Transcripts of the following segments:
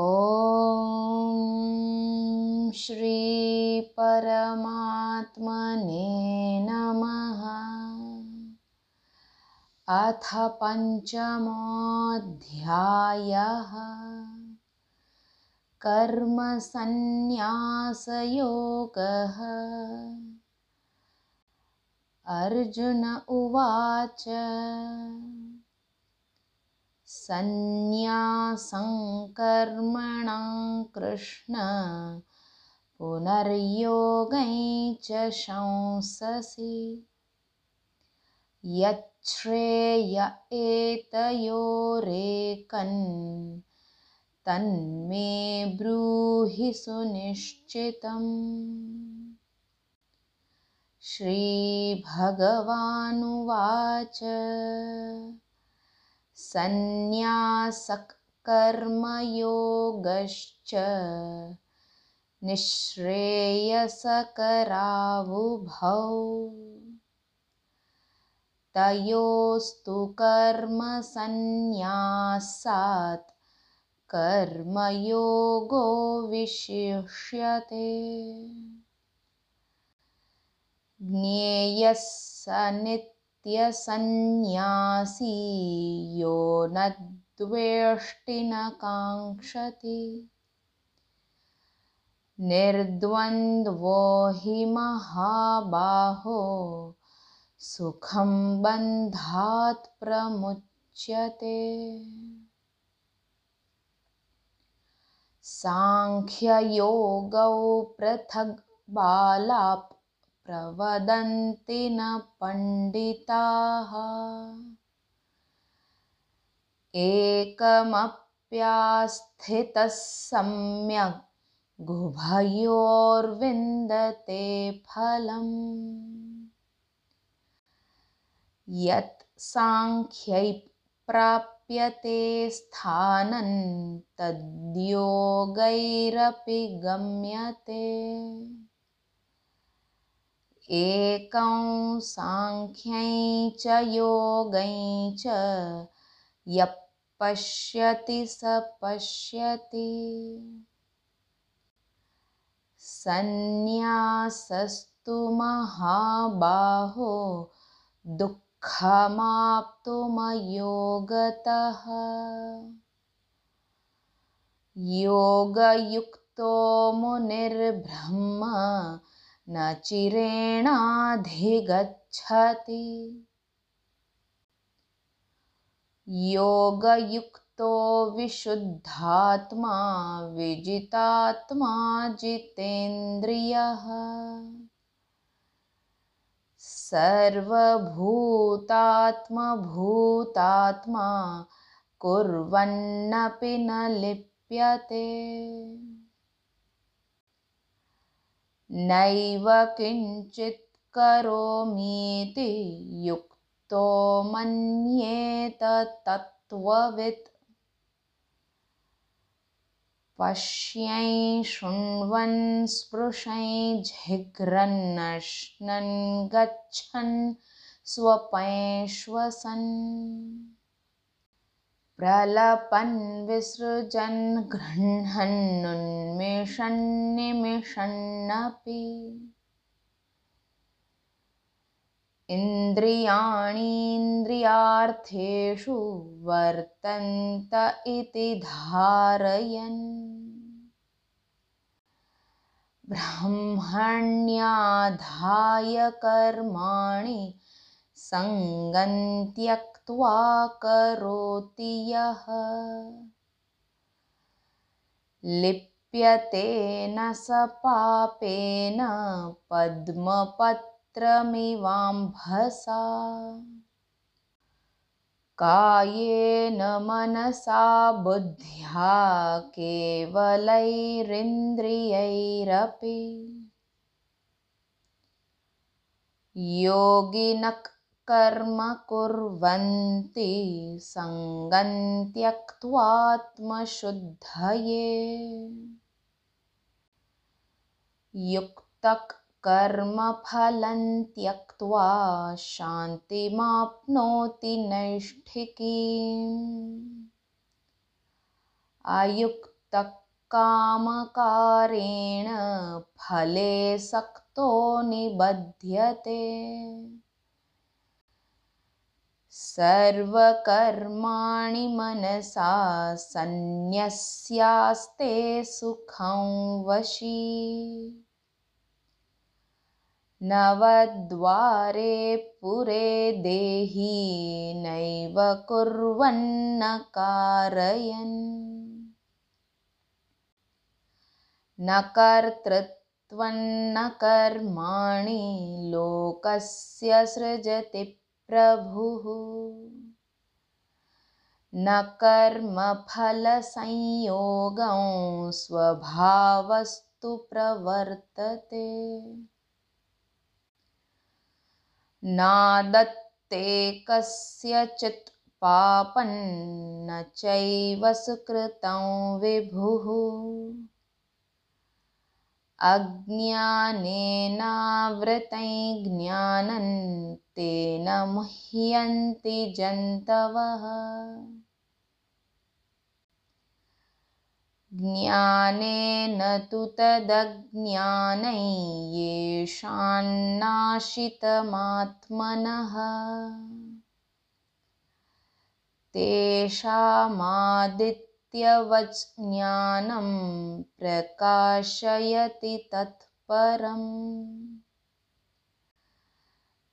ॐ श्रीपरमात्मने नमः। अथ पञ्चमोऽध्यायः। कर्मसन्न्यासयोगः। अर्जुन उवाच सन्न्यासं कर्मणां कृष्ण पुनर्योगै च शंससि। यच्छ्रेय एतयोरेकन् तन्मे ब्रूहि सुनिश्चितम्। श्रीभगवानुवाच कर्मयोगश्च निःश्रेयसकरावुभौ। तयोस्तु कर्मसन्न्यासात् कर्मयोगो विशिष्यते। ज्ञेयः स नित्यसन्न्यासी यो न द्वेष्टि न काङ्क्षति निर्द्वन्द्वो हि महाबाहो सुखं बन्धात् प्रमुच्यते। साङ्ख्ययोगौ पृथग् बालाप् प्रवदन्ति न पण्डिताः। एकमप्यास्थितः सम्यग् गुभयोर्विन्दते फलम्। यत् साङ्ख्यै प्राप्यते स्थानं तद्योगैरपि गम्यते एकं साङ्ख्यै च योगै च। यः पश्यति स पश्यति। सन्न्यासस्तु महाबाहो दुःखमाप्तुमयोगतः योगयुक्तो मुनिर्ब्रह्म न चिरेणाधिगच्छति। योगयुक्तो विशुद्धात्मा विजितात्मा जितेन्द्रियः। सर्वभूतात्मभूतात्मा कुर्वन्नपि न लिप्यते नैव किञ्चित् करोमीति युक्तो मन्येत तत्त्ववित्। पश्यै शृण्वन् स्पृशै जिघ्रन्नश्नन् गच्छन् स्वपै श्वसन् प्रलपन् विसृजन् गृह्णन्नुन्मिषन्निमिषन्नपि। इन्द्रियाणीन्द्रियार्थेषु वर्तन्त इति धारयन्। ब्रह्मण्याधाय कर्माणि सङ्गं त्यक्त्वा करोति यः। लिप्यते न स पापेन पद्मपत्रमिवाम्भसा। कायेन मनसा बुद्ध्या केवलैरिन्द्रियैरपि। योगिनः कर्म कुर्वन्ति सङ्गं त्यक्त्वात्मशुद्धये युक्तः कर्मफलं त्यक्त्वा शान्तिमाप्नोति नैष्ठिकीम् अयुक्तः युक्तः कामकारेण फले सक्तो निबध्यते सर्वकर्माणि मनसा सन्न्यस्यास्ते सुखं वशी। नवद्वारे पुरे देही नैव कुर्वन्न कारयन्। न कर्तृत्वं न कर्माणि लोकस्य सृजति प्रभुः। न कर्मफलसंयोगं स्वभावस्तु प्रवर्तते। नादत्ते कस्यचित् पापं न चैव सुकृतं विभुः अज्ञानेनावृतं ज्ञानं तेन मुह्यन्ति जन्तवः। ज्ञानेन तु तदज्ञानै येषान्नाशितमात्मनः तेषामादित्यवज्ज्ञानं प्रकाशयति तत्परम्।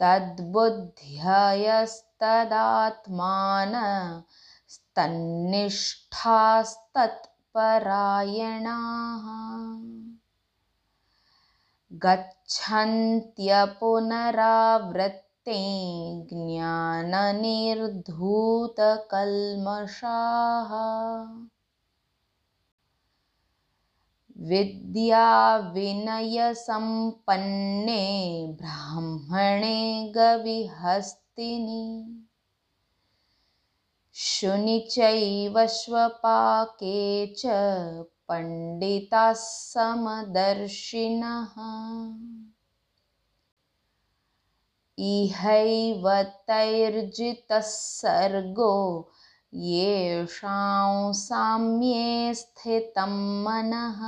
तद्बुद्ध्ययस्तदात्मानस्तन्निष्ठास्तत्परायणाः गच्छन्त्यपुनरावृत्तिं ज्ञाननिर्धूतकल्मषाः। विद्याविनयसम्पन्ने ब्राह्मणे गविहस्तिनि। शुनि चैव श्वपाके च पण्डिताः समदर्शिनः इहैव तैर्जितः सर्गो येषां साम्ये स्थितं मनः।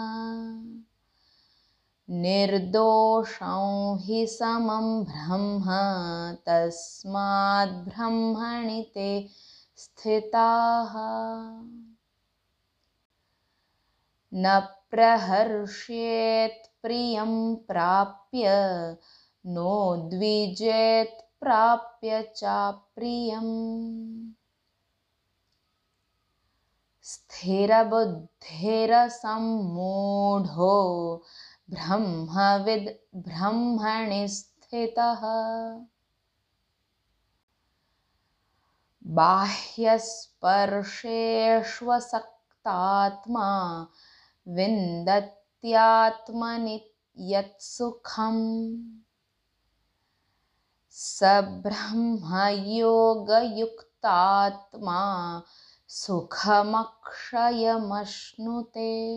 निर्दोषं हि समं ब्रह्म तस्माद्ब्रह्मणि ते स्थिताः। न प्रहर्ष्येत् प्रियं प्राप्य नोद्विजेत् प्राप्य चाप्रियम् स्थिरबुद्धिरसम्मूढो ब्रह्मविद् ब्रह्मणि स्थितः। बाह्यस्पर्शेष्वसक्तात्मा विन्दत्यात्मनि यत्सुखम् स ब्रह्मयोगयुक्तात्मा सुखमक्षयमश्नुते।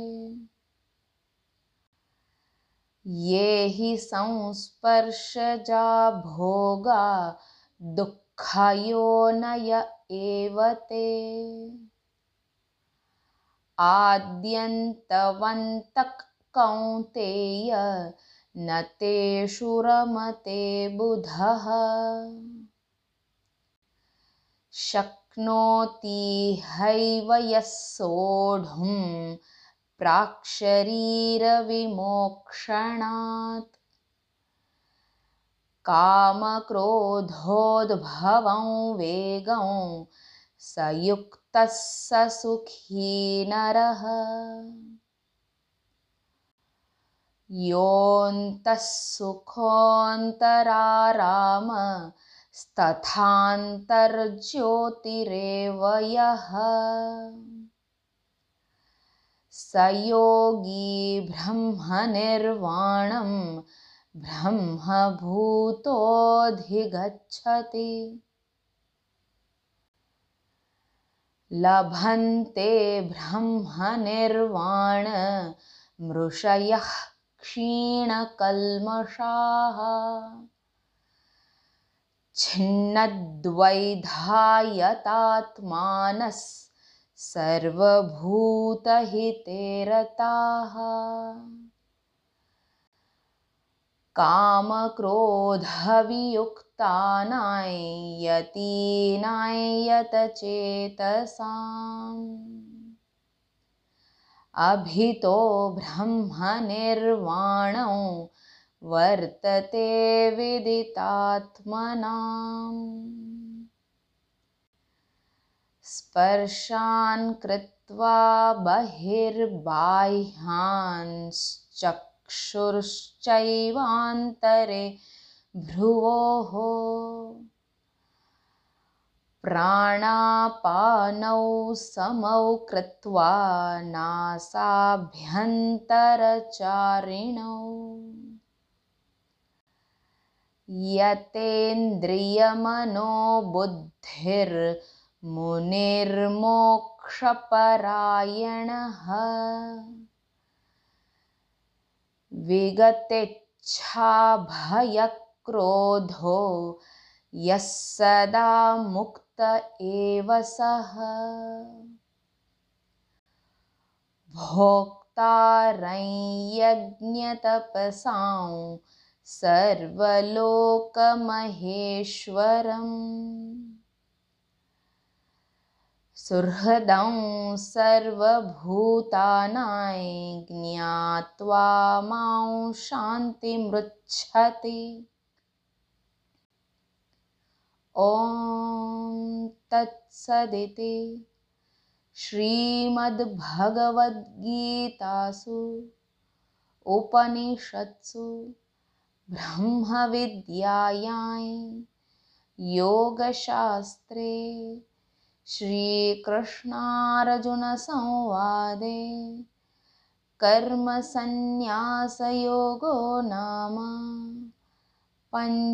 ये हि संस्पर्शजा भोगा दुःखयोनय एव ते। आद्यन्तवन्तः कौन्तेय न तेषु रमते बुधः। शक्नोतीहैव यः सोढुं प्राक्शरीरविमोक्षणात्। कामक्रोधोद्भवं वेगं स युक्तः स सुखी नरः योऽन्तः सुखोऽन्तराराम स्तथान्तर्ज्योतिरेव यः। स योगी ब्रह्मनिर्वाणं ब्रह्मभूतोऽधिगच्छति। लभन्ते ब्रह्मनिर्वाणमृषयः क्षीणकल्मषाः। छिन्नद्वैधायतात्मानः सर्वभूतहिते रताः कामक्रोधवियुक्तानां यतीनां यतचेतसाम् अभितो ब्रह्मनिर्वाणौ वर्तते विदितात्मनाम्। स्पर्शान् कृत्वा बहिर्बाह्याञ्चक्षुश्चैवान्तरे भ्रुवोः प्राणापानौ समौ कृत्वा नासाभ्यन्तरचारिणौ। यतेन्द्रियमनोबुद्धिर्मुनिर्मोक्षपरायणः विगतेच्छाभयक्रोधो यः सदा मुक्त एव सः। भोक्तारं यज्ञतपसां सर्वलोकमहेश्वरम्। सुहृदं ज्ञात्वा माँ शान्तिमृच्छति। ॐ तत्सदिति श्रीमद्भगवद्गीतासु उपनिषत्सु ब्रह्मविद्यायां योगशास्त्रे श्रीकृष्णार्जुनसंवादे कर्मसन्न्यासयोगो नाम पञ्चमोऽध्यायः